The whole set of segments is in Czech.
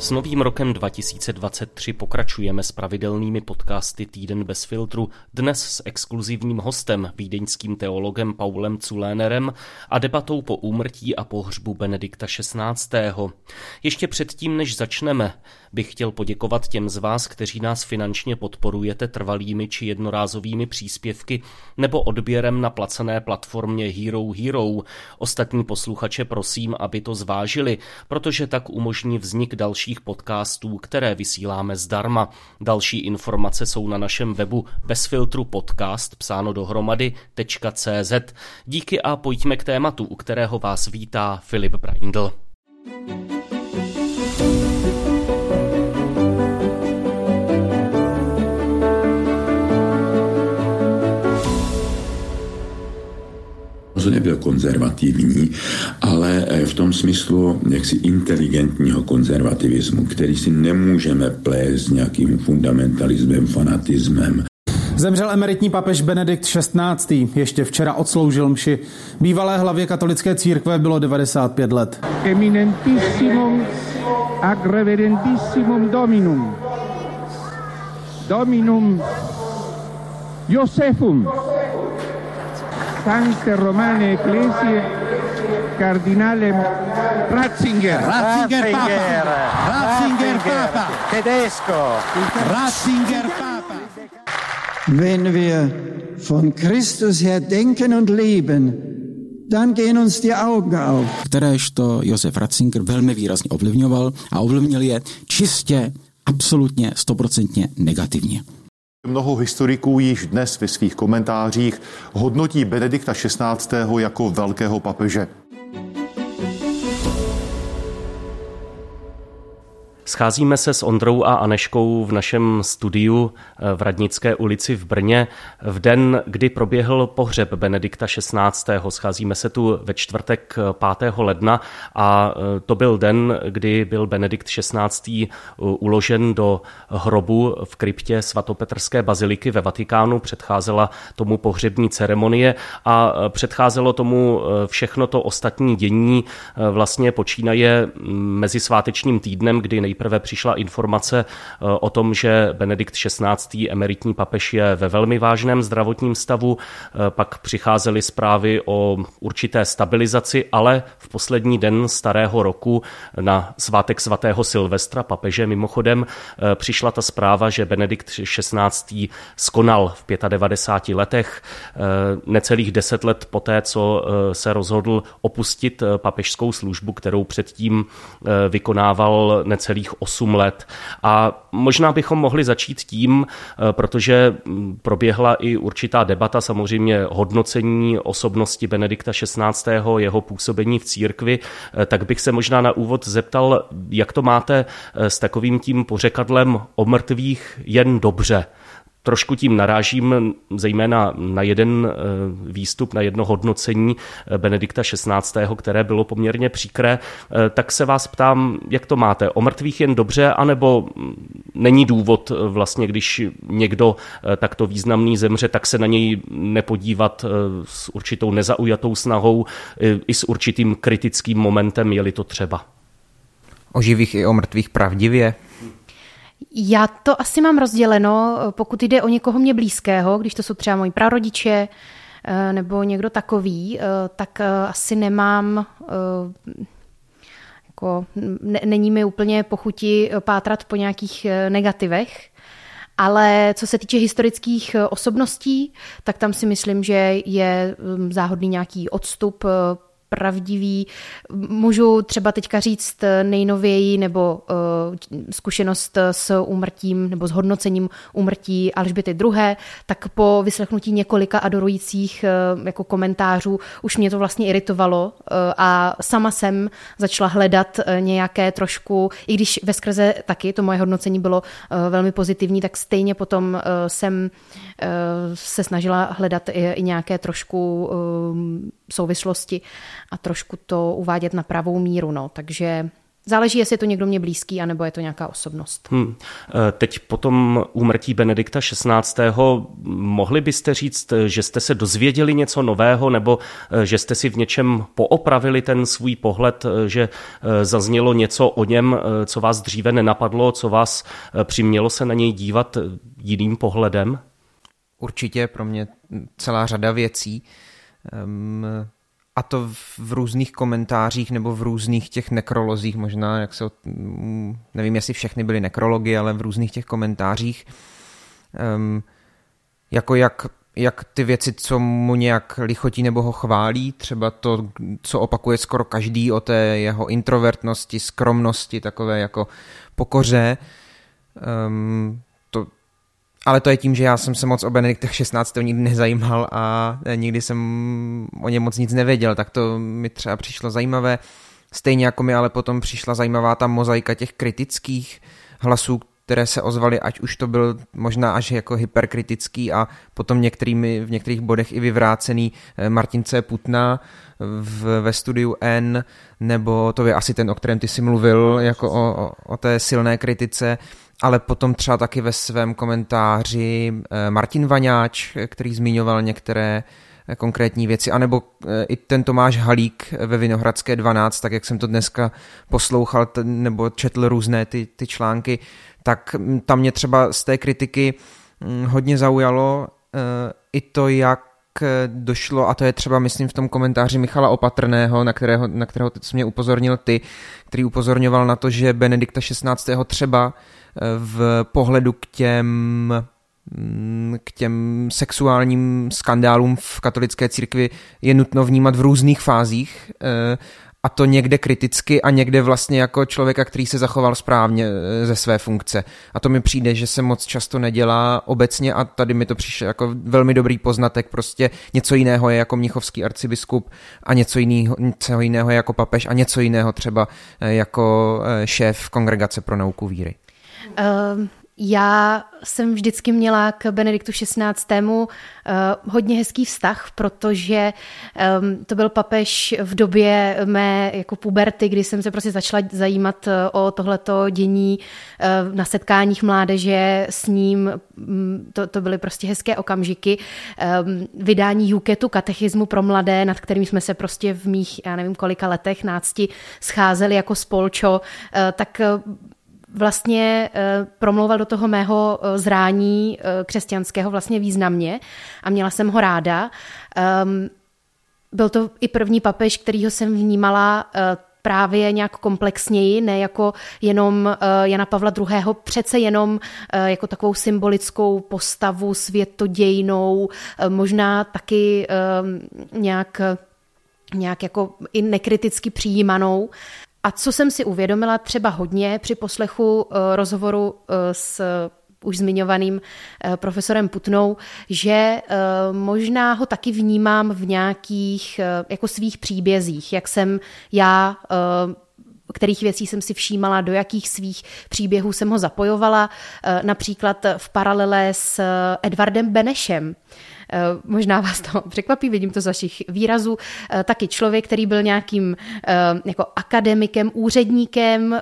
S novým rokem 2023 pokračujeme s pravidelnými podcasty Týden bez filtru, dnes s exkluzivním hostem, vídeňským teologem Paulem Culénerem a debatou po úmrtí a pohřbu Benedikta XVI. Ještě předtím, než začneme, bych chtěl poděkovat těm z vás, kteří nás finančně podporujete trvalými či jednorázovými příspěvky nebo odběrem na placené platformě Hero Hero. Ostatní posluchače prosím, aby to zvážili, protože tak umožní vznik dalších podcastů, které vysíláme zdarma. Další informace jsou na našem webu bezfiltru podcast psáno dohromady.cz. Díky a pojďme k tématu, u kterého vás vítá Filip Braindl. Rozhodně byl konzervativní, ale eh, v tom smyslu jaksi inteligentního konzervativismu, který si nemůžeme plést s nějakým fundamentalismem, fanatismem. Zemřel emeritní papež Benedikt XVI. Ještě včera odsloužil mši. Bývalé hlavě katolické církve bylo 95 let. Eminentissimum ac reverentissimum dominum. Dominum Josefum. Sancte Romane Ecclesie Cardinale Ratzinger. Ratzinger Papa. Ratzinger Papa. Tedesco. Ratzinger Papa. Wenn wir von Christus her denken und leben, dann gehen uns die Augen auf. Kteréž to Josef Ratzinger velmi výrazně ovlivňoval a ovlivnil je čistě, absolutně, stoprocentně negativně. Mnoho historiků již dnes ve svých komentářích hodnotí Benedikta XVI. jako velkého papeže. Scházíme se s Ondrou a Aneškou v našem studiu eh, v Radnické ulici v Brně v den, kdy proběhl pohřeb Benedikta XVI. Scházíme se tu ve čtvrtek 5. ledna a eh, to byl den, kdy byl Benedikt XVI. uložen do hrobu v kryptě svatopetrské baziliky ve Vatikánu. Předcházela tomu pohřební ceremonie a eh, předcházelo tomu všechno to ostatní dění vlastně počínaje mm, mezi svátečním týdnem, kdy nejprve Nejprve přišla informace eh, o tom, že Benedikt XVI. emeritní papež je ve velmi vážném zdravotním stavu, eh, pak přicházely zprávy o určité stabilizaci, ale v poslední den starého roku na svátek svatého Silvestra papeže mimochodem eh, přišla ta zpráva, že Benedikt XVI. skonal v 95 letech, necelých deset let poté, co se rozhodl opustit papežskou službu, kterou předtím vykonával necelých posledních 8 let. A možná bychom mohli začít tím, eh, protože mm, proběhla i určitá debata, samozřejmě hodnocení osobnosti Benedikta XVI., jeho působení v církvi, eh, tak bych se možná na úvod zeptal, jak to máte eh, s takovým tím pořekadlem o mrtvých jen dobře. Trošku tím narážím zejména na jeden eh, výstup, na jedno hodnocení eh, Benedikta XVI., které bylo poměrně příkré. Eh, tak se vás ptám, jak to máte? O mrtvých jen dobře, anebo není důvod vlastně, když někdo takto významný zemře, tak se na něj nepodívat s určitou nezaujatou snahou i s určitým kritickým momentem, je-li to třeba? O živých i o mrtvých pravdivě? Já to asi mám rozděleno, pokud jde o někoho mě blízkého, když to jsou třeba moji prarodiče eh, nebo někdo takový, eh, tak eh, asi nemám jako, není mi úplně pochuti pátrat po nějakých negativech, ale co se týče historických osobností, tak tam si myslím, že je hm, záhodný nějaký odstup pravdivý. Můžu třeba teďka říct nejnověji nebo uh, zkušenost s úmrtím nebo s hodnocením úmrtí Alžběty II. Tak po vyslechnutí několika adorujících uh, jako komentářů už mě to vlastně iritovalo uh, a sama jsem začala hledat uh, nějaké trošku, i když ve skrze taky to moje hodnocení bylo uh, velmi pozitivní, tak stejně potom uh, jsem uh, se snažila hledat i, nějaké trošku uh, souvislosti a trošku to uvádět na pravou míru. No. Takže Záleží, jestli je to někdo mě blízký, anebo je to nějaká osobnost. Hmm. Teď po tom úmrtí Benedikta XVI. mohli byste říct, že jste se dozvěděli něco nového, nebo že jste si v něčem poopravili ten svůj pohled, že zaznělo něco o něm, co vás dříve nenapadlo, co vás přimělo se na něj dívat jiným pohledem? Určitě pro mě celá řada věcí. A to v různých komentářích nebo v různých těch nekrolozích, možná, jak se, nevím, jestli všechny byly nekrology, ale v různých těch komentářích, jako jak, jak ty věci, co mu nějak lichotí nebo ho chválí, třeba to, co opakuje skoro každý o té jeho introvertnosti, skromnosti, takové jako pokoře, um, ale to je tím, že já jsem se moc o Benediktech 16. nikdy nezajímal a nikdy jsem o něm moc nic nevěděl, tak to mi třeba přišlo zajímavé. Stejně jako mi ale potom přišla zajímavá ta mozaika těch kritických hlasů, které se ozvaly, ať už to byl možná až jako hyperkritický a potom některými, v některých bodech i vyvrácený eh, Martin C. Putna v, ve studiu N, nebo to je asi ten, o kterém ty jsi mluvil, jako o, o, o té silné kritice, ale potom třeba taky ve svém komentáři eh, Martin Vaňáč, který zmiňoval některé eh, konkrétní věci, anebo eh, i ten Tomáš Halík ve Vinohradské 12, tak jak jsem to dneska poslouchal nebo četl různé ty, ty články, tak mm, tam mě třeba z té kritiky mm, hodně zaujalo i to, jak došlo, a to je třeba, myslím, v tom komentáři Michala Opatrného, na kterého, na kterého jsi mě upozornil ty, který upozorňoval na to, že Benedikta 16. třeba v pohledu k těm k těm sexuálním skandálům v katolické církvi je nutno vnímat v různých fázích eh, a to někde kriticky a někde vlastně jako člověka, který se zachoval správně eh, ze své funkce. A to mi přijde, že se moc často nedělá obecně a tady mi to přišlo jako velmi dobrý poznatek. Prostě něco jiného je jako mnichovský arcibiskup a něco jiného, něco jiného je jako papež a něco jiného třeba eh, jako šéf Kongregace pro nauku víry. Uh, já jsem vždycky měla k Benediktu XVI. Uh, hodně hezký vztah, protože um, to byl papež v době mé jako puberty, kdy jsem se prostě začala zajímat uh, o tohleto dění uh, na setkáních mládeže s ním. Um, to, to byly prostě hezké okamžiky. Um, vydání Juketu, katechismu pro mladé, nad kterým jsme se prostě v mých, já nevím kolika letech, nácti, scházeli jako spolčo, uh, tak vlastně uh, promlouval do toho mého uh, zrání uh, křesťanského vlastně významně a měla jsem ho ráda. Um, byl to i první papež, kterýho jsem vnímala právě nějak komplexněji, ne jako jenom Jana Pavla II. přece jenom jako takovou symbolickou postavu světodějnou, možná taky nějak nějak jako i nekriticky přijímanou, a co jsem si uvědomila třeba hodně při poslechu eh, rozhovoru eh, s už zmiňovaným eh, profesorem Putnou, že možná ho taky vnímám v nějakých jako svých příbězích, jak jsem já kterých věcí jsem si všímala, do jakých svých příběhů jsem ho zapojovala, například v paralele s Edvardem Benešem, Eh, možná vás to překvapí, vidím to z vašich výrazů, eh, taky člověk, který byl nějakým eh, jako akademikem, úředníkem,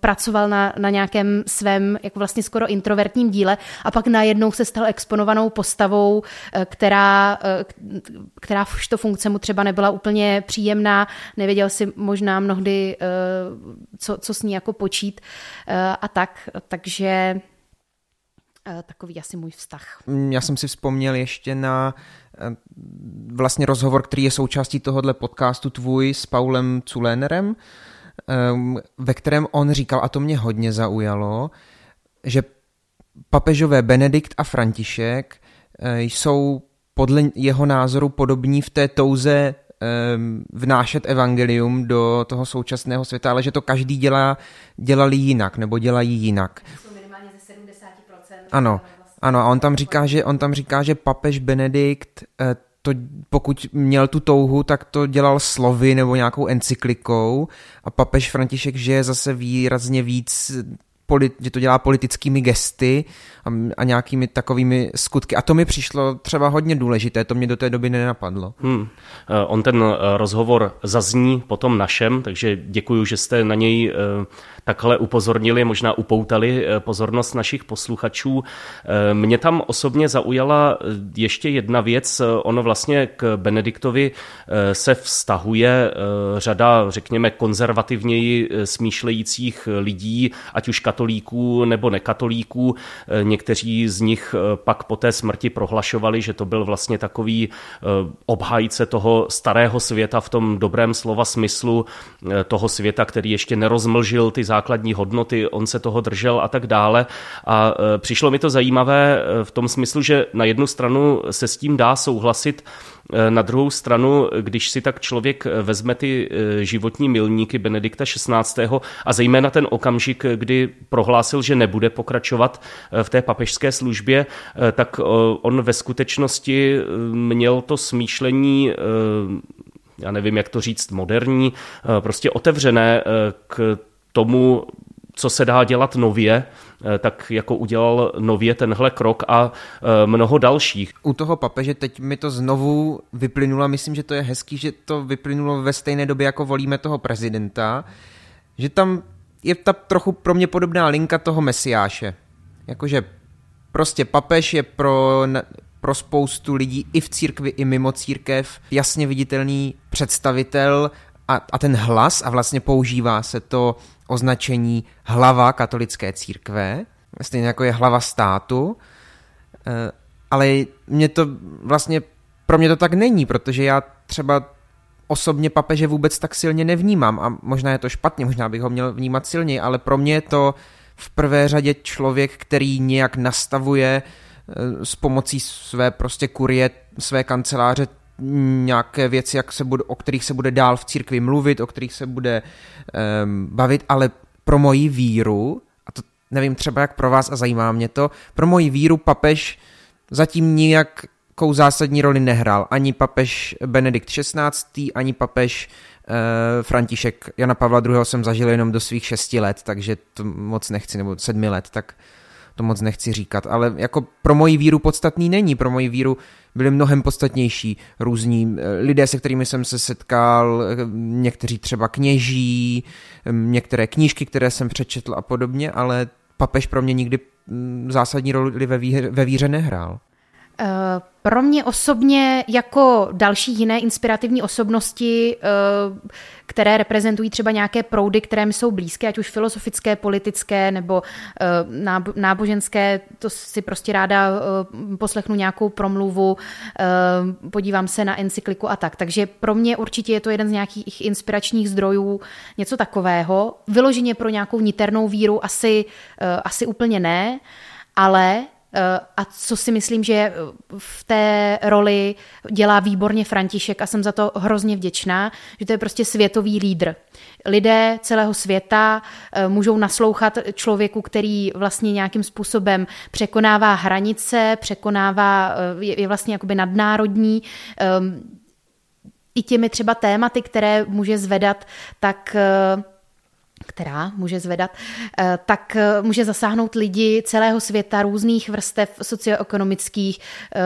pracoval na, na nějakém svém jako vlastně skoro introvertním díle a pak najednou se stal exponovanou postavou, která, která už to funkce mu třeba nebyla úplně příjemná, nevěděl si možná mnohdy, co, co s ní jako počít a tak, takže Eh, takový asi můj vztah. Mm, já jsem si vzpomněl ještě na eh, vlastně rozhovor, který je součástí tohohle podcastu tvůj s Paulem Culénerem, ehm, ve kterém on říkal, a to mě hodně zaujalo, že papežové Benedikt a František eh, jsou podle jeho názoru podobní v té touze vnášet evangelium do toho současného světa, ale že to každý dělá, dělali jinak nebo dělají jinak. Ano, ano, a on tam říká, že, on tam říká, že papež Benedikt eh, to, pokud měl tu touhu, tak to dělal slovy nebo nějakou encyklikou a papež František, že je zase výrazně víc že to dělá politickými gesty a, a nějakými takovými skutky. A to mi přišlo třeba hodně důležité, to mě do té doby nenapadlo. Hmm. Eh, on ten eh, rozhovor zazní po tom našem, takže děkuji, že jste na něj takhle upozornili, možná upoutali pozornost našich posluchačů. Mě tam osobně zaujala ještě jedna věc. Ono vlastně k Benediktovi se vztahuje řada, řekněme, konzervativněji smýšlejících lidí, ať už katolíků nebo nekatolíků. Někteří z nich pak po té smrti prohlašovali, že to byl vlastně takový obhájce toho starého světa v tom dobrém slova smyslu, toho světa, který ještě nerozmlžil ty základní hodnoty, on se toho držel a tak dále. A přišlo mi to zajímavé v tom smyslu, že na jednu stranu se s tím dá souhlasit, na druhou stranu, když si tak člověk vezme ty životní milníky Benedikta XVI. a zejména ten okamžik, kdy prohlásil, že nebude pokračovat v té papežské službě, tak on ve skutečnosti měl to smýšlení já nevím, jak to říct, moderní, prostě otevřené k tomu, co se dá dělat nově, tak jako udělal nově tenhle krok a mnoho dalších. U toho papeže teď mi to znovu vyplynulo, myslím, že to je hezký, že to vyplynulo ve stejné době, jako volíme toho prezidenta, že tam je ta trochu pro mě podobná linka toho mesiáše. Jakože prostě papež je pro, pro spoustu lidí i v církvi, i mimo církev jasně viditelný představitel a, a ten hlas a vlastně používá se to označení hlava katolické církve, stejně jako je hlava státu, eh, ale mě to vlastně, pro mě to tak není, protože já třeba osobně papeže vůbec tak silně nevnímám a možná je to špatně, možná bych ho měl vnímat silněji, ale pro mě je to v prvé řadě člověk, který nějak nastavuje eh, s pomocí své prostě kurie, své kanceláře nějaké věci, jak se bude, o kterých se bude dál v církvi mluvit, o kterých se bude um, bavit, ale pro moji víru, a to nevím třeba jak pro vás a zajímá mě to, pro moji víru papež zatím nijak kou zásadní roli nehrál. Ani papež Benedikt XVI, ani papež uh, František Jana Pavla II. jsem zažil jenom do svých šesti let, takže to moc nechci, nebo sedmi let, tak to moc nechci říkat. Ale jako pro moji víru podstatný není. Pro moji víru byli mnohem podstatnější různí eh, lidé, se kterými jsem se setkal, eh, někteří třeba kněží, některé knížky, které jsem přečetl a podobně, ale papež pro mě nikdy mm, zásadní roli ve víře, ve víře nehrál. Uh pro mě osobně jako další jiné inspirativní osobnosti, eh, které reprezentují třeba nějaké proudy, které mi jsou blízké, ať už filozofické, politické nebo eh, náboženské, to si prostě ráda eh, poslechnu nějakou promluvu, podívám se na encykliku a tak. Takže pro mě určitě je to jeden z nějakých inspiračních zdrojů, něco takového. Vyloženě pro nějakou niternou víru asi, asi úplně ne, ale a co si myslím, že eh, v té roli dělá výborně František a jsem za to hrozně vděčná, že to je prostě světový lídr. Lidé celého světa eh, můžou naslouchat člověku, který vlastně nějakým způsobem překonává hranice, překonává, je vlastně jakoby nadnárodní, ehm, i těmi třeba tématy, které může zvedat, tak která může zvedat, eh, tak eh, může zasáhnout lidi celého světa, různých vrstev socioekonomických, eh,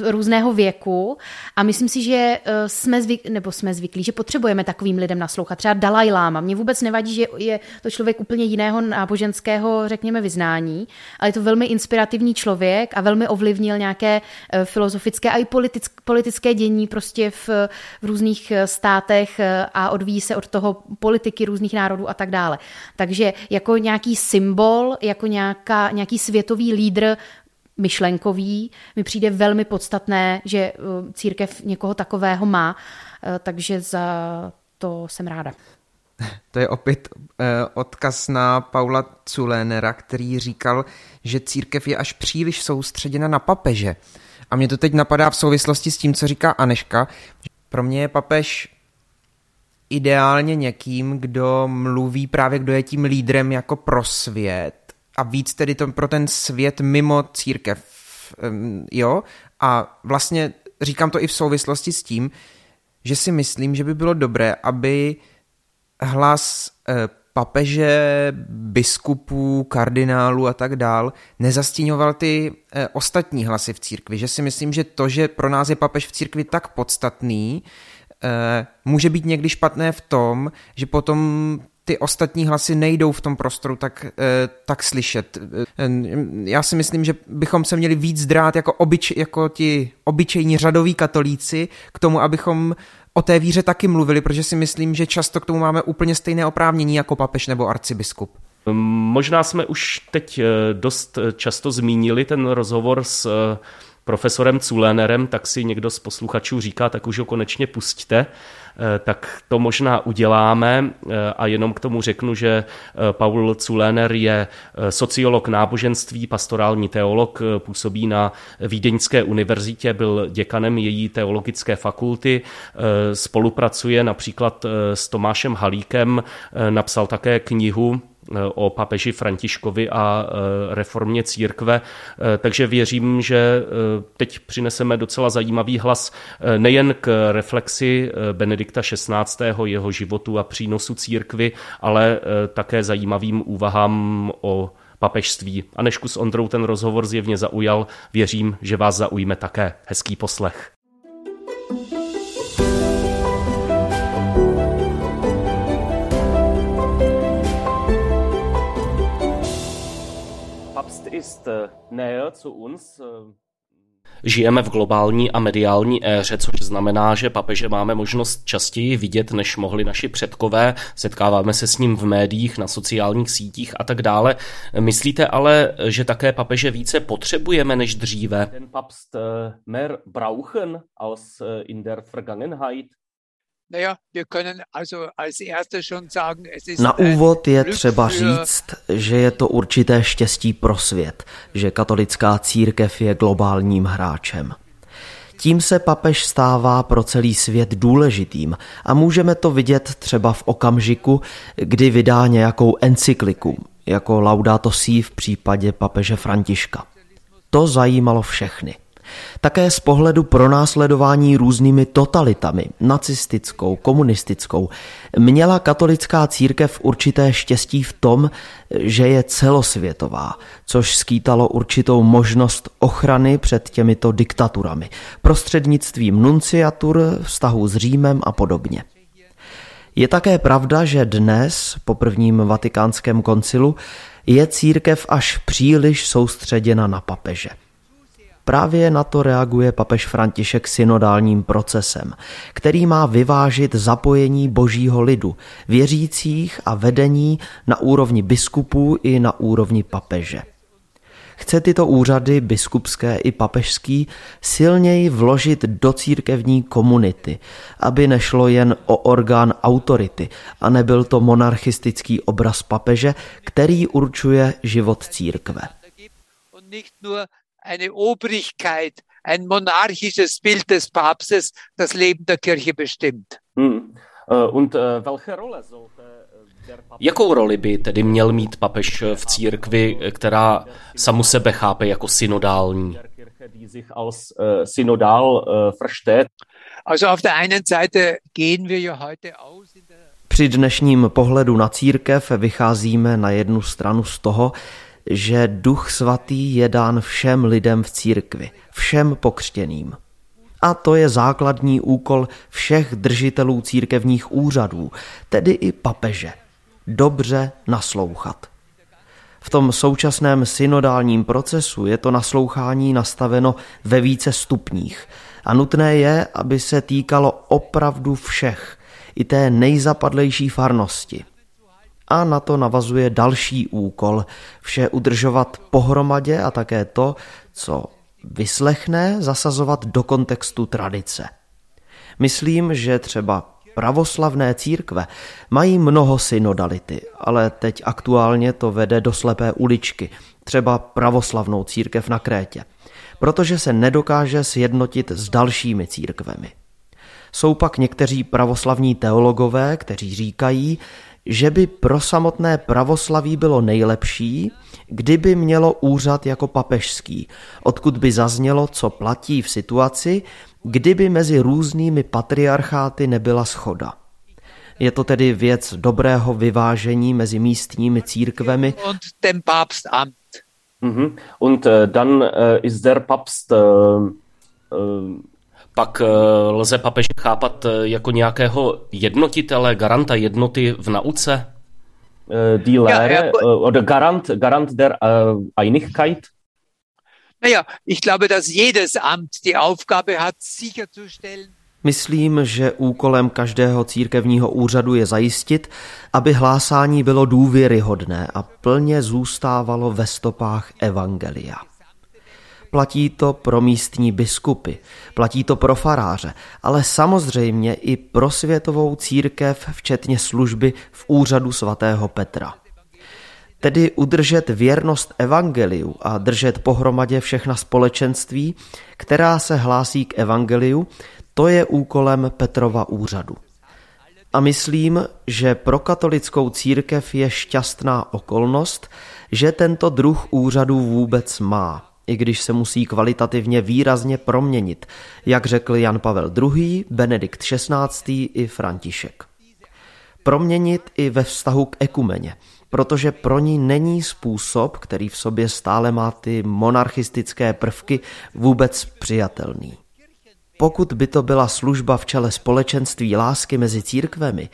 různého věku a myslím si, že eh, jsme zvyk, nebo jsme zvyklí, že potřebujeme takovým lidem naslouchat. Třeba Dalaj Lama. Mně vůbec nevadí, že je to člověk úplně jiného náboženského, řekněme, vyznání, ale je to velmi inspirativní člověk a velmi ovlivnil nějaké eh, filozofické a i politické dění prostě v, v různých eh, státech a odvíjí se od toho politiky různých národů a tak dále. Takže jako nějaký symbol, jako nějaká, nějaký světový lídr myšlenkový. Mi přijde velmi podstatné, že eh, církev někoho takového má, eh, takže za to jsem ráda. To je opět eh, odkaz na Paula Culénera, který říkal, že církev je až příliš soustředěna na papeže. A mě to teď napadá v souvislosti s tím, co říká Aneška. Pro mě je papež ideálně někým, kdo mluví právě, kdo je tím lídrem jako pro svět a víc tedy to pro ten svět mimo církev, jo? A vlastně říkám to i v souvislosti s tím, že si myslím, že by bylo dobré, aby hlas eh, papeže, biskupů, kardinálů a tak dál nezastíňoval ty eh, ostatní hlasy v církvi. Že si myslím, že to, že pro nás je papež v církvi tak podstatný, eh, může být někdy špatné v tom, že potom ty ostatní hlasy nejdou v tom prostoru tak, eh, tak slyšet. Eh, já si myslím, že bychom se měli víc drát jako, obyč, jako ti obyčejní řadoví katolíci k tomu, abychom o té víře taky mluvili, protože si myslím, že často k tomu máme úplně stejné oprávnění jako papež nebo arcibiskup. Možná jsme už teď eh, dost často zmínili ten rozhovor s profesorem Culénerem, tak si někdo z posluchačů říká, tak už ho konečně pusťte. Eh, tak to možná uděláme eh, a jenom k tomu řeknu, že eh, Paul Zuléner je sociolog náboženství, pastorální teolog, působí na Vídeňské univerzitě, byl děkanem její teologické fakulty, spolupracuje například s Tomášem Halíkem, napsal také knihu o papeži Františkovi a e, reformě církve, e, takže věřím, že teď přineseme docela zajímavý hlas nejen k reflexi Benedikta XVI. jeho životu a přínosu církvy, ale také zajímavým úvahám o papežství. A s Ondrou ten rozhovor zjevně zaujal, věřím, že vás zaujme také. Hezký poslech. Ist äh, näher zu uns. Äh, Žijeme v globální a mediální éře, což znamená, že papeže máme možnost častěji vidět, než mohli naši předkové. Setkáváme se s ním v médiích, na sociálních sítích a tak dále. Myslíte ale, že také papeže více potřebujeme než dříve? Den Papst äh, mehr brauchen als in der Vergangenheit. Na úvod je třeba říct, že je to určité štěstí pro svět, že katolická církev je globálním hráčem. Tím se papež stává pro celý svět důležitým a můžeme to vidět třeba v okamžiku, kdy vydá nějakou encykliku, jako Laudato Si v případě papeže Františka. To zajímalo všechny. Také z pohledu pronásledování různými totalitami, nacistickou, komunistickou, měla katolická církev určité štěstí v tom, že je celosvětová, což skýtalo určitou možnost ochrany před těmito diktaturami, prostřednictvím nunciatur, vztahu s Římem a podobně. Je také pravda, že dnes, po prvním vatikánském koncilu, je církev až příliš soustředěna na papeže. Právě na to reaguje papež František synodálním procesem, který má vyvážit zapojení božího lidu, věřících a vedení na úrovni biskupů i na úrovni papeže. Chce tyto úřady, biskupské i papežský, silněji vložit do církevní komunity, aby nešlo jen o orgán autority a nebyl to monarchistický obraz papeže, který určuje život církve eine Obrigkeit, ein monarchisches Bild des Papstes das Leben der Kirche bestimmt. Hm. Und welche Rolle sollte Jakou roli by tedy měl mít papež v církvi, která samu sebe chápe jako synodální? Při dnešním pohledu na církev vycházíme na jednu stranu z toho, že Duch Svatý je dán všem lidem v církvi, všem pokřtěným. A to je základní úkol všech držitelů církevních úřadů, tedy i papeže. Dobře naslouchat. V tom současném synodálním procesu je to naslouchání nastaveno ve více stupních a nutné je, aby se týkalo opravdu všech, i té nejzapadlejší farnosti – a na to navazuje další úkol, vše udržovat pohromadě a také to, co vyslechne, zasazovat do kontextu tradice. Myslím, že třeba pravoslavné církve mají mnoho synodality, ale teď aktuálně to vede do slepé uličky, třeba pravoslavnou církev na Krétě, protože se nedokáže sjednotit s dalšími církvemi. Jsou pak někteří pravoslavní teologové, kteří říkají, že by pro samotné pravoslaví bylo nejlepší, kdyby mělo úřad jako papežský, odkud by zaznělo, co platí v situaci, kdyby mezi různými patriarcháty nebyla schoda. Je to tedy věc dobrého vyvážení mezi místními církvemi. Und dem Papstamt. Mhm. Und äh, dann äh, ist der Papst, äh, äh, pak äh, lze papeže chápat äh, jako nějakého jednotitele, garanta jednoty v nauce? Äh, die Lehre, ja, ja. oder Garant, Garant der Einigkeit? Naja, ich glaube, dass jedes Amt die Aufgabe hat, sicherzustellen, Myslím, že úkolem každého církevního úřadu je zajistit, aby hlásání bylo důvěryhodné a plně zůstávalo ve stopách Evangelia. Platí to pro místní biskupy, platí to pro faráře, ale samozřejmě i pro světovou církev, včetně služby v úřadu svatého Petra. Tedy udržet věrnost evangeliu a držet pohromadě všechna společenství, která se hlásí k evangeliu, to je úkolem Petrova úřadu. A myslím, že pro katolickou církev je šťastná okolnost, že tento druh úřadu vůbec má, i když se musí kvalitativně výrazně proměnit, jak řekl Jan Pavel II., Benedikt XVI. i František. Proměnit i ve vztahu k ekumeně, protože pro ní není způsob, který v sobě stále má ty monarchistické prvky, vůbec přijatelný. Pokud by to byla služba v čele společenství lásky mezi církvemi,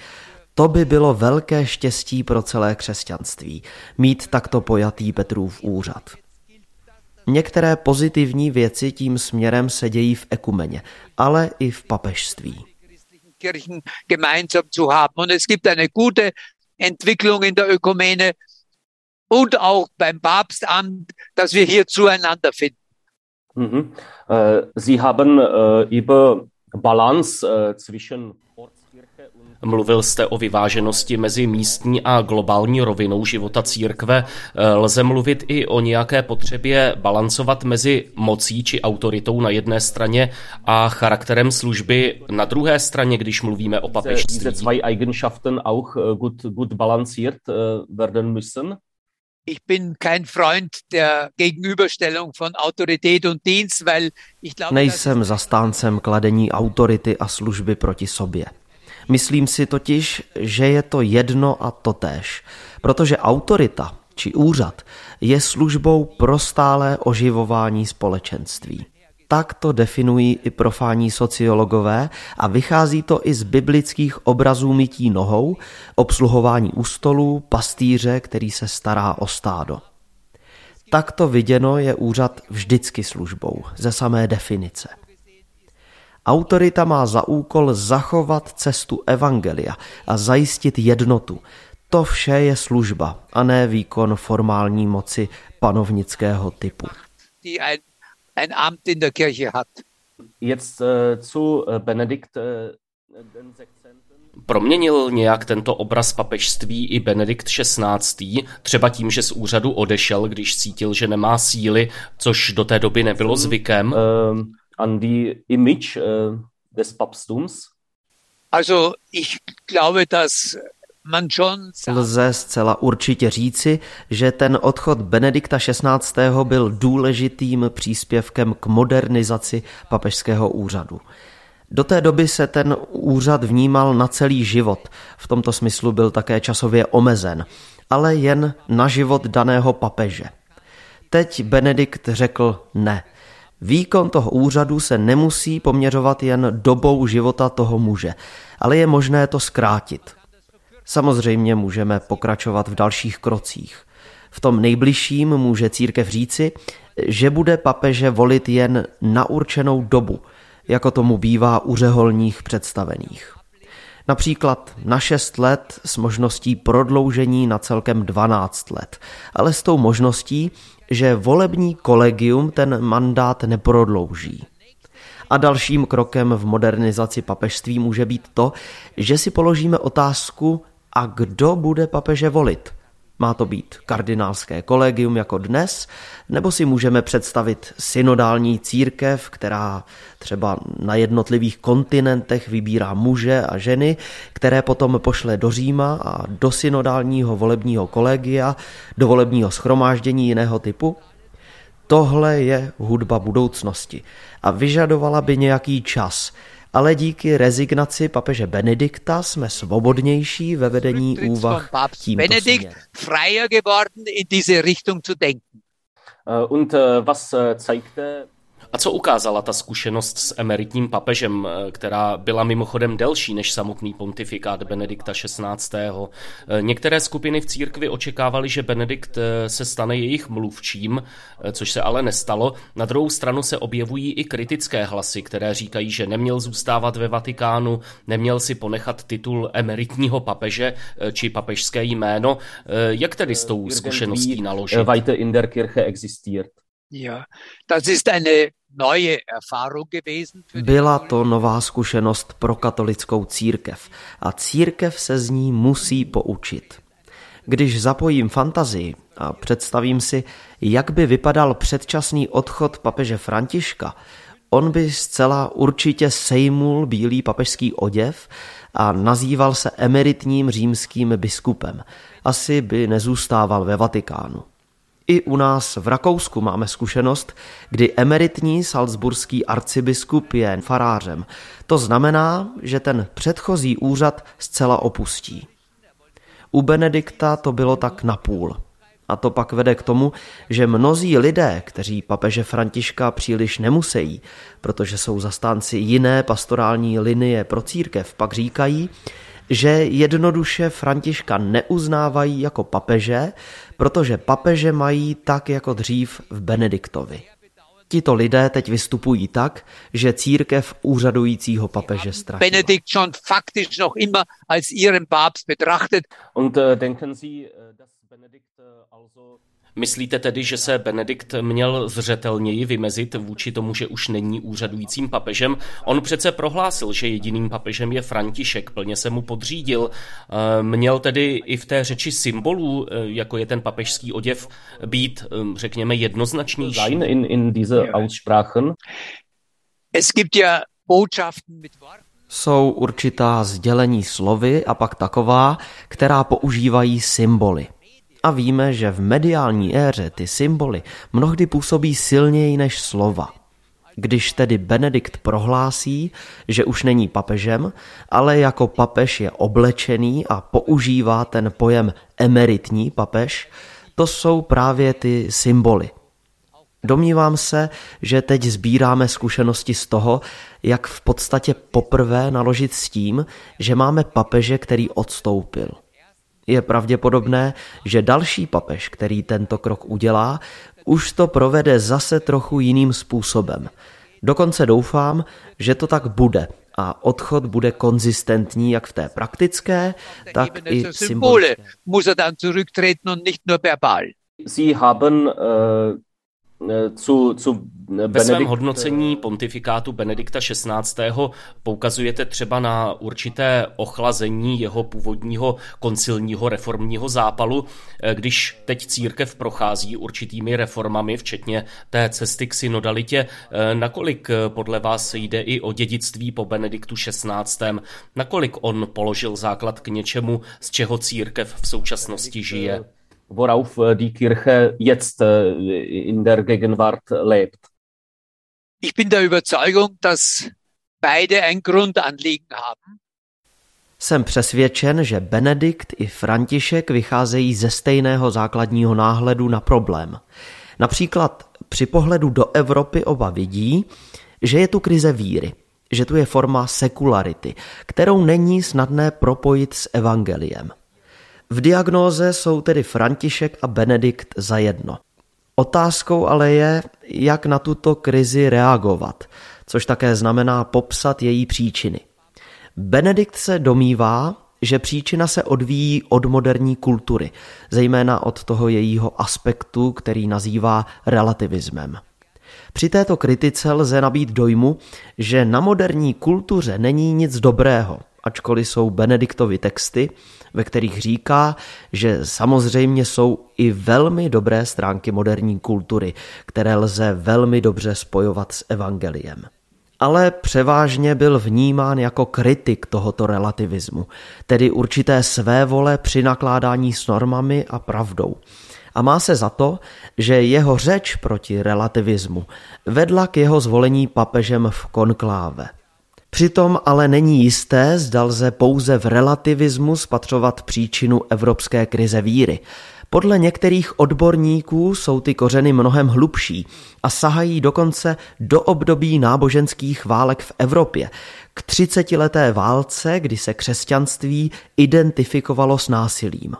to by bylo velké štěstí pro celé křesťanství, mít takto pojatý Petrův úřad. Některé pozitivní věci tím směrem se dějí v ekumeně, ale i v papežství. Kirchen gemeinsam zu haben. Und es gibt eine gute Entwicklung in der Ökumene und auch beim Papstamt, dass wir hier zueinander finden. Mhm. Äh, Sie haben äh, über Balance äh, zwischen Mluvil jste o vyváženosti mezi místní a globální rovinou života církve. Lze mluvit i o nějaké potřebě balancovat mezi mocí či autoritou na jedné straně a charakterem služby na druhé straně, když mluvíme o papežství. Diese zwei Eigenschaften auch gut, gut balanciert werden müssen? ich bin kein Freund der Gegenüberstellung von Autorität und Dienst, weil ich glaube, Nejsem zastáncem kladení autority a služby proti sobě. Myslím si totiž, že je to jedno a totéž, protože autorita či úřad je službou pro stálé oživování společenství. Tak to definují i profání sociologové a vychází to i z biblických obrazů mytí nohou, obsluhování u stolu, pastýře, který se stará o stádo. Takto viděno je úřad vždycky službou, ze samé definice. Autorita má za úkol zachovat cestu evangelia a zajistit jednotu. To vše je služba a ne výkon formální moci panovnického typu ein Amt in der Kirche hat. Jetzt äh, zu äh, Benedikt äh, Proměnil nějak tento obraz papežství i Benedikt XVI. třeba tím, že z úřadu odešel, když cítil, že nemá síly, což do té doby nebylo zvykem? Uh, an die Image uh, des Papstums? Also ich glaube, dass Lze zcela určitě říci, že ten odchod Benedikta XVI. byl důležitým příspěvkem k modernizaci papežského úřadu. Do té doby se ten úřad vnímal na celý život, v tomto smyslu byl také časově omezen, ale jen na život daného papeže. Teď Benedikt řekl ne. Výkon toho úřadu se nemusí poměřovat jen dobou života toho muže, ale je možné to zkrátit. Samozřejmě můžeme pokračovat v dalších krocích. V tom nejbližším může církev říci, že bude papeže volit jen na určenou dobu, jako tomu bývá u řeholních představených. Například na 6 let s možností prodloužení na celkem 12 let, ale s tou možností, že volební kolegium ten mandát neprodlouží. A dalším krokem v modernizaci papežství může být to, že si položíme otázku, a kdo bude papeže volit? Má to být kardinálské kolegium jako dnes, nebo si můžeme představit synodální církev, která třeba na jednotlivých kontinentech vybírá muže a ženy, které potom pošle do Říma a do synodálního volebního kolegia, do volebního schromáždění jiného typu? Tohle je hudba budoucnosti a vyžadovala by nějaký čas ale díky rezignaci papeže Benedikta jsme svobodnější ve vedení úvah tímto Benedikt freier geworden in diese Richtung zu denken. Und was zeigte a co ukázala ta zkušenost s emeritním papežem, eh, která byla mimochodem delší než samotný pontifikát Benedikta XVI. Eh, některé skupiny v církvi očekávaly, že Benedikt eh, se stane jejich mluvčím, což se ale nestalo. Na druhou stranu se objevují i kritické hlasy, které říkají, že neměl zůstávat ve Vatikánu, neměl si ponechat titul emeritního papeže či papežské jméno. Jak tedy s tou zkušeností naložit? In der Kirche existiert. Ja, das ist eine byla to nová zkušenost pro katolickou církev a církev se z ní musí poučit. Když zapojím fantazii a představím si, jak by vypadal předčasný odchod papeže Františka, on by zcela určitě sejmul bílý papežský oděv a nazýval se emeritním římským biskupem. Asi by nezůstával ve Vatikánu. I u nás v Rakousku máme zkušenost, kdy emeritní salzburský arcibiskup je farářem. To znamená, že ten předchozí úřad zcela opustí. U Benedikta to bylo tak napůl. A to pak vede k tomu, že mnozí lidé, kteří papeže Františka příliš nemusí, protože jsou zastánci jiné pastorální linie pro církev, pak říkají, že jednoduše Františka neuznávají jako papeže, protože papeže mají tak jako dřív v Benediktovi. Tito lidé teď vystupují tak, že církev úřadujícího papeže ztratila. Benedikt schon faktisch noch immer als ihren Papst betrachtet. Und denken Sie, dass Benedikt also Myslíte tedy, že se Benedikt měl zřetelněji vymezit vůči tomu, že už není úřadujícím papežem? On přece prohlásil, že jediným papežem je František, plně se mu podřídil. Eh, měl tedy i v té řeči symbolů, eh, jako je ten papežský oděv, být, eh, řekněme, jednoznačnější? In, in diese Aussprachen. Es gibt ja Botschaften mit Jsou určitá sdělení slovy a pak taková, která používají symboly. A víme, že v mediální éře ty symboly mnohdy působí silněji než slova. Když tedy Benedikt prohlásí, že už není papežem, ale jako papež je oblečený a používá ten pojem emeritní papež, to jsou právě ty symboly. Domnívám se, že teď sbíráme zkušenosti z toho, jak v podstatě poprvé naložit s tím, že máme papeže, který odstoupil – je pravděpodobné, že další papež, který tento krok udělá, už to provede zase trochu jiným způsobem. Dokonce doufám, že to tak bude a odchod bude konzistentní jak v té praktické, tak i symbolické. Muss dann zurücktreten und nicht nur verbal. Sie haben uh, zu, zu Ve svém hodnocení pontifikátu Benedikta XVI. poukazujete třeba na určité ochlazení jeho původního koncilního reformního zápalu, když teď církev prochází určitými reformami, včetně té cesty k synodalitě. Nakolik podle vás jde i o dědictví po Benediktu XVI. Nakolik on položil základ k něčemu, z čeho církev v současnosti žije? Worauf äh, die Kirche jetzt äh, in der Gegenwart lebt. Ich bin der Überzeugung, dass beide ein Grundanliegen haben. Jsem přesvědčen, že Benedikt i František vycházejí ze stejného základního náhledu na problém. Například při pohledu do Evropy oba vidí, že je tu krize víry, že tu je forma sekularity, kterou není snadné propojit s evangeliem. V diagnóze jsou tedy František a Benedikt za jedno. Otázkou ale je, jak na tuto krizi reagovat, což také znamená popsat její příčiny. Benedikt se domývá, že příčina se odvíjí od moderní kultury, zejména od toho jejího aspektu, který nazývá relativismem. Při této kritice lze nabít dojmu, že na moderní kultuře není nic dobrého, ačkoliv jsou Benediktovy texty, ve kterých říká, že samozřejmě jsou i velmi dobré stránky moderní kultury, které lze velmi dobře spojovat s evangeliem. Ale převážně byl vnímán jako kritik tohoto relativismu, tedy určité své vole při nakládání s normami a pravdou. A má se za to, že jeho řeč proti relativismu vedla k jeho zvolení papežem v konkláve. Přitom ale není jisté, zda lze pouze v relativismu spatřovat příčinu evropské krize víry. Podle některých odborníků jsou ty kořeny mnohem hlubší a sahají dokonce do období náboženských válek v Evropě, k třicetileté válce, kdy se křesťanství identifikovalo s násilím.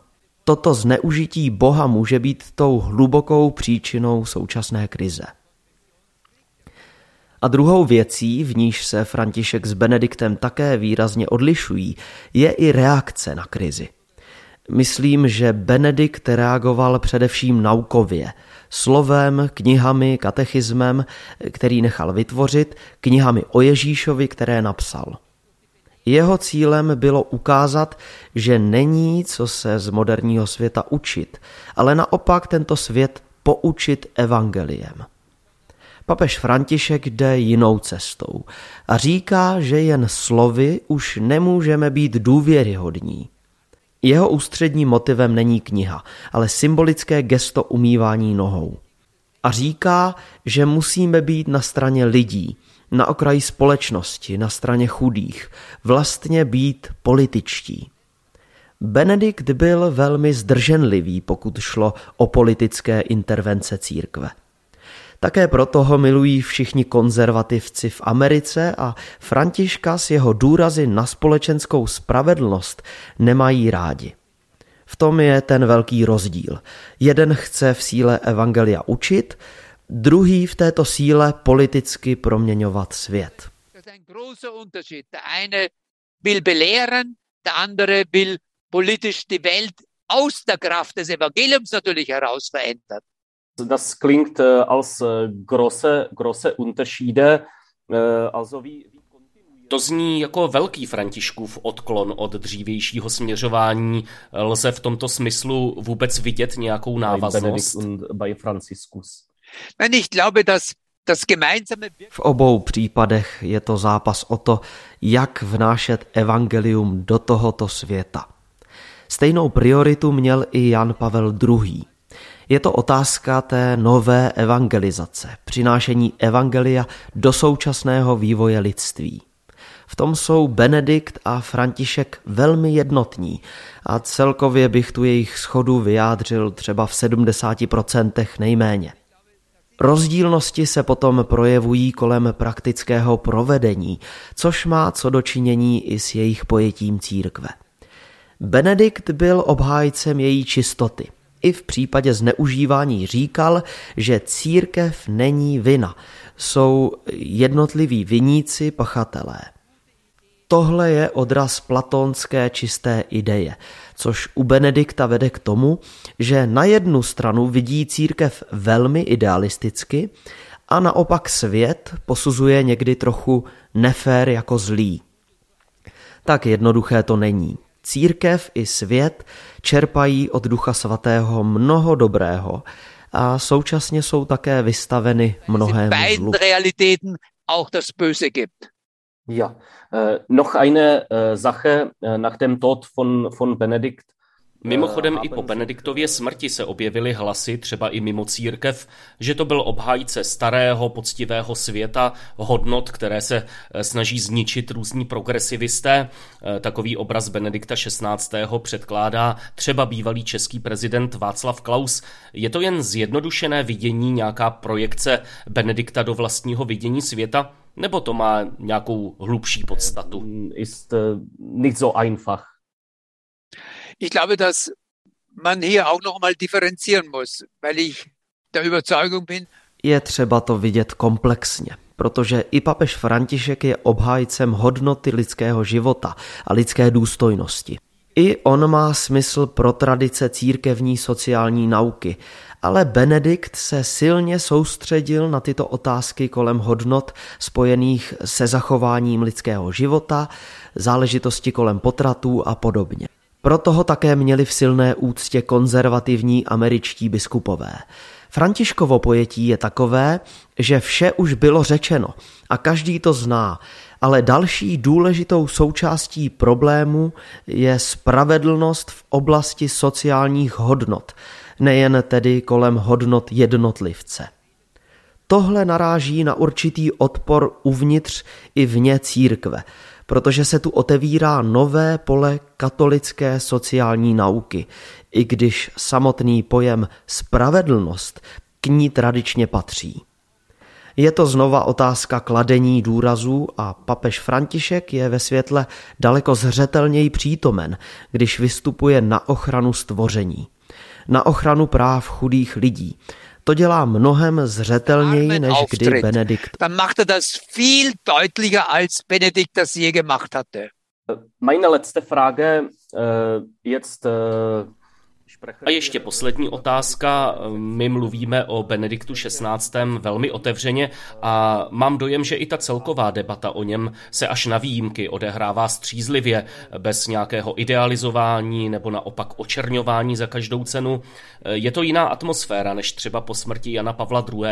Toto zneužití Boha může být tou hlubokou příčinou současné krize. A druhou věcí, v níž se František s Benediktem také výrazně odlišují, je i reakce na krizi. Myslím, že Benedikt reagoval především naukově, slovem, knihami, katechismem, který nechal vytvořit, knihami o Ježíšovi, které napsal. Jeho cílem bylo ukázat, že není co se z moderního světa učit, ale naopak tento svět poučit evangeliem. Papež František jde jinou cestou a říká, že jen slovy už nemůžeme být důvěryhodní. Jeho ústředním motivem není kniha, ale symbolické gesto umývání nohou. A říká, že musíme být na straně lidí, na okraji společnosti, na straně chudých, vlastně být političtí. Benedikt byl velmi zdrženlivý, pokud šlo o politické intervence církve. Také proto ho milují všichni konzervativci v Americe a Františka s jeho důrazy na společenskou spravedlnost nemají rádi. V tom je ten velký rozdíl. Jeden chce v síle evangelia učit, druhý v této síle politicky proměňovat svět. politisch die Welt aus der Kraft des Evangeliums natürlich heraus. Das klingt äh, als äh, große, große Unterschiede. Äh, also wie, to zní jako velký Františkův odklon od dřívějšího směřování. Lze v tomto smyslu vůbec vidět nějakou návaznost? V obou případech je to zápas o to, jak vnášet evangelium do tohoto světa. Stejnou prioritu měl i Jan Pavel II. Je to otázka té nové evangelizace, přinášení evangelia do současného vývoje lidství. V tom jsou Benedikt a František velmi jednotní a celkově bych tu jejich schodu vyjádřil třeba v 70% nejméně. Rozdílnosti se potom projevují kolem praktického provedení, což má co dočinění i s jejich pojetím církve. Benedikt byl obhájcem její čistoty – i v případě zneužívání říkal, že církev není vina, jsou jednotliví viníci pachatelé. Tohle je odraz platonské čisté ideje, což u Benedikta vede k tomu, že na jednu stranu vidí církev velmi idealisticky a naopak svět posuzuje někdy trochu nefér jako zlý. Tak jednoduché to není. Církev i svět čerpají od Ducha Svatého mnoho dobrého a současně jsou také vystaveny mnohému zlu. auch das Böse gibt. Ja, äh, noch eine äh, Sache äh, nach dem Tod von, von Benedikt Mimochodem i po Benediktově smrti se objevily hlasy, třeba i mimo církev, že to byl obhájce starého, poctivého světa, hodnot, které se eh, snaží zničit různí progresivisté. Eh, takový obraz Benedikta XVI. předkládá třeba bývalý český prezident Václav Klaus. Je to jen zjednodušené vidění, nějaká projekce Benedikta do vlastního vidění světa, nebo to má nějakou hlubší podstatu? Ist äh, nicht so einfach. Ich glaube, dass man hier auch noch mal differenzieren muss, weil ich der Überzeugung bin, je třeba to vidět komplexně, protože i papež František je obhájcem hodnoty lidského života a lidské důstojnosti. I on má smysl pro tradice církevní sociální nauky, ale Benedikt se silně soustředil na tyto otázky kolem hodnot spojených se zachováním lidského života, záležitosti kolem potratů a podobně. Proto ho také měli v silné úctě konzervativní američtí biskupové. Františkovo pojetí je takové, že vše už bylo řečeno a každý to zná, ale další důležitou součástí problému je spravedlnost v oblasti sociálních hodnot, nejen tedy kolem hodnot jednotlivce. Tohle naráží na určitý odpor uvnitř i vně církve, protože se tu otevírá nové pole katolické sociální nauky, i když samotný pojem spravedlnost k ní tradičně patří. Je to znova otázka kladení důrazů a papež František je ve světle daleko zřetelněji přítomen, když vystupuje na ochranu stvoření, na ochranu práv chudých lidí. To dělá mnohem zřetelněji než kdy Benedikt. Dann macht er das viel deutlicher als Benedikt das je gemacht hatte. Meine letzte Frage uh, jetzt uh a ještě poslední otázka. My mluvíme o Benediktu XVI. velmi otevřeně a mám dojem, že i ta celková debata o něm se až na výjimky odehrává střízlivě, bez nějakého idealizování nebo naopak očerňování za každou cenu. Je to jiná atmosféra než třeba po smrti Jana Pavla II.,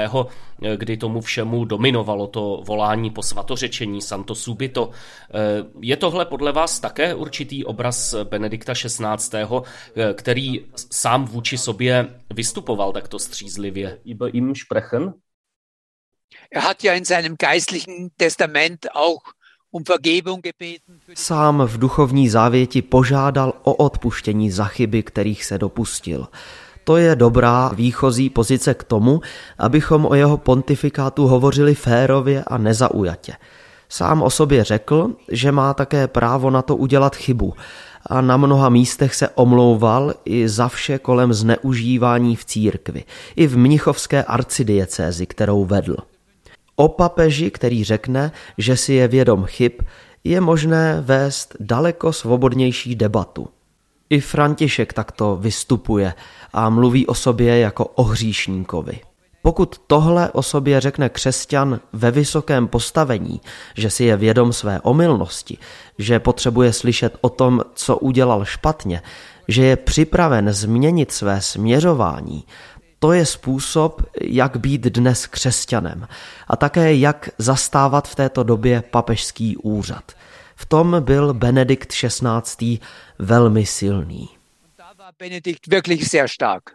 kdy tomu všemu dominovalo to volání po svatořečení Santo Subito. Je tohle podle vás také určitý obraz Benedikta XVI., který sám vůči sobě vystupoval takto střízlivě. Über ihm sprechen? Er hat ja in seinem geistlichen Testament auch um Vergebung gebeten. Sám v duchovní závěti požádal o odpuštění za chyby, kterých se dopustil. To je dobrá výchozí pozice k tomu, abychom o jeho pontifikátu hovořili férově a nezaujatě. Sám o sobě řekl, že má také právo na to udělat chybu a na mnoha místech se omlouval i za vše kolem zneužívání v církvi, i v mnichovské arcidiecézi, kterou vedl. O papeži, který řekne, že si je vědom chyb, je možné vést daleko svobodnější debatu. I František takto vystupuje a mluví o sobě jako o hříšníkovi. Pokud tohle o sobě řekne křesťan ve vysokém postavení, že si je vědom své omylnosti, že potřebuje slyšet o tom, co udělal špatně, že je připraven změnit své směřování, to je způsob, jak být dnes křesťanem a také jak zastávat v této době papežský úřad. V tom byl Benedikt XVI. velmi silný. Benedikt wirklich sehr stark.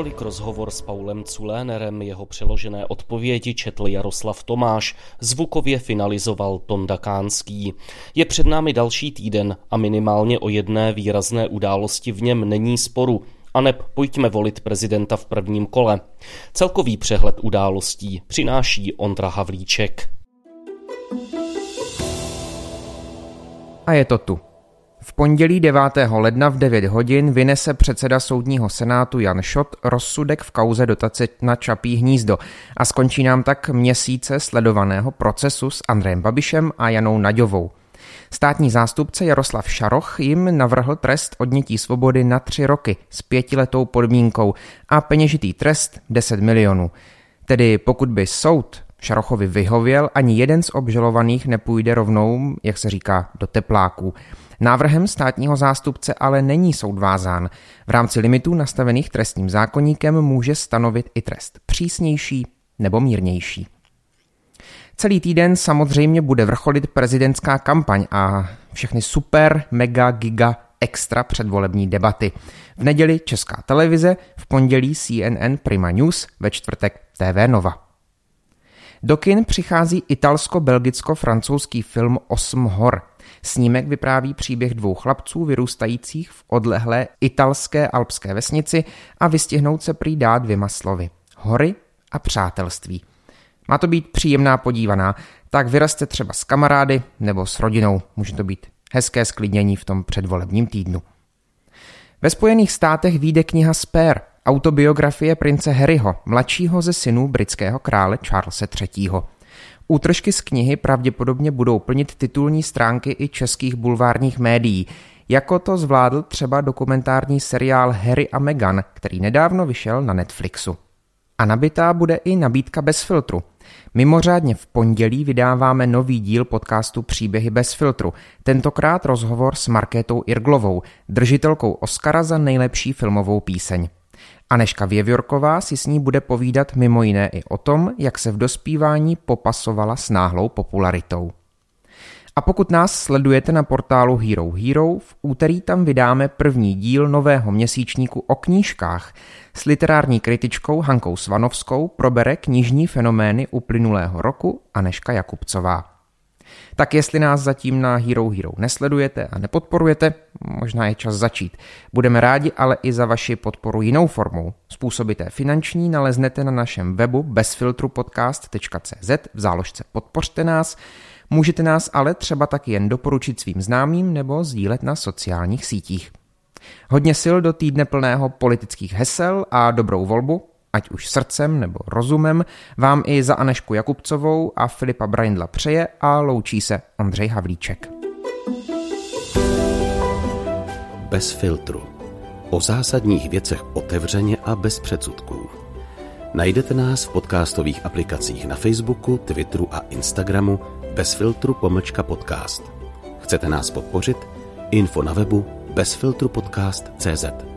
Tolik rozhovor s Paulem Culénerem, jeho přeložené odpovědi četl Jaroslav Tomáš, zvukově finalizoval Tonda Kánský. Je před námi další týden a minimálně o jedné výrazné události v něm není sporu, aneb pojďme volit prezidenta v prvním kole. Celkový přehled událostí přináší Ondra Havlíček. A je to tu. V pondělí 9. ledna v 9 hodin vynese předseda soudního senátu Jan Šot rozsudek v kauze dotace na Čapí hnízdo a skončí nám tak měsíce sledovaného procesu s Andrejem Babišem a Janou Naďovou. Státní zástupce Jaroslav Šaroch jim navrhl trest odnětí svobody na tři roky s pětiletou podmínkou a peněžitý trest 10 milionů. Tedy pokud by soud Šarochovi vyhověl, ani jeden z obžalovaných nepůjde rovnou, jak se říká, do tepláků. Návrhem státního zástupce ale není soud vázán. V rámci limitů nastavených trestním zákonníkem může stanovit i trest přísnější nebo mírnější. Celý týden samozřejmě bude vrcholit prezidentská kampaň a všechny super, mega, giga, extra předvolební debaty. V neděli Česká televize, v pondělí CNN Prima News, ve čtvrtek TV Nova. Do kin přichází italsko-belgicko-francouzský film Osm hor. Snímek vypráví příběh dvou chlapců vyrůstajících v odlehlé italské alpské vesnici a vystihnout se prý dá dvěma slovy. Hory a přátelství. Má to být příjemná podívaná, tak vyraste třeba s kamarády nebo s rodinou. Může to být hezké sklidnění v tom předvolebním týdnu. Ve Spojených státech vyjde kniha Spare, autobiografie prince Harryho, mladšího ze synů britského krále Charlesa III. Útržky z knihy pravděpodobně budou plnit titulní stránky i českých bulvárních médií, jako to zvládl třeba dokumentární seriál Harry a Meghan, který nedávno vyšel na Netflixu. A nabitá bude i nabídka bez filtru. Mimořádně v pondělí vydáváme nový díl podcastu Příběhy bez filtru, tentokrát rozhovor s Markétou Irglovou, držitelkou Oscara za nejlepší filmovou píseň. Aneška Věvjorková si s ní bude povídat mimo jiné i o tom, jak se v dospívání popasovala s náhlou popularitou. A pokud nás sledujete na portálu Hero Hero, v úterý tam vydáme první díl nového měsíčníku o knížkách. S literární kritičkou Hankou Svanovskou probere knižní fenomény uplynulého roku Aneška Jakubcová. Tak jestli nás zatím na Hero Hero nesledujete a nepodporujete, možná je čas začít. Budeme rádi ale i za vaši podporu jinou formou. Způsobité finanční naleznete na našem webu bezfiltrupodcast.cz v záložce Podpořte nás. Můžete nás ale třeba tak jen doporučit svým známým nebo sdílet na sociálních sítích. Hodně sil do týdne plného politických hesel a dobrou volbu ať už srdcem nebo rozumem, vám i za Anešku Jakubcovou a Filipa Braindla přeje a loučí se Ondřej Havlíček. Bez filtru. O zásadních věcech otevřeně a bez předsudků. Najdete nás v podcastových aplikacích na Facebooku, Twitteru a Instagramu bez filtru pomlčka podcast. Chcete nás podpořit? Info na webu bezfiltrupodcast.cz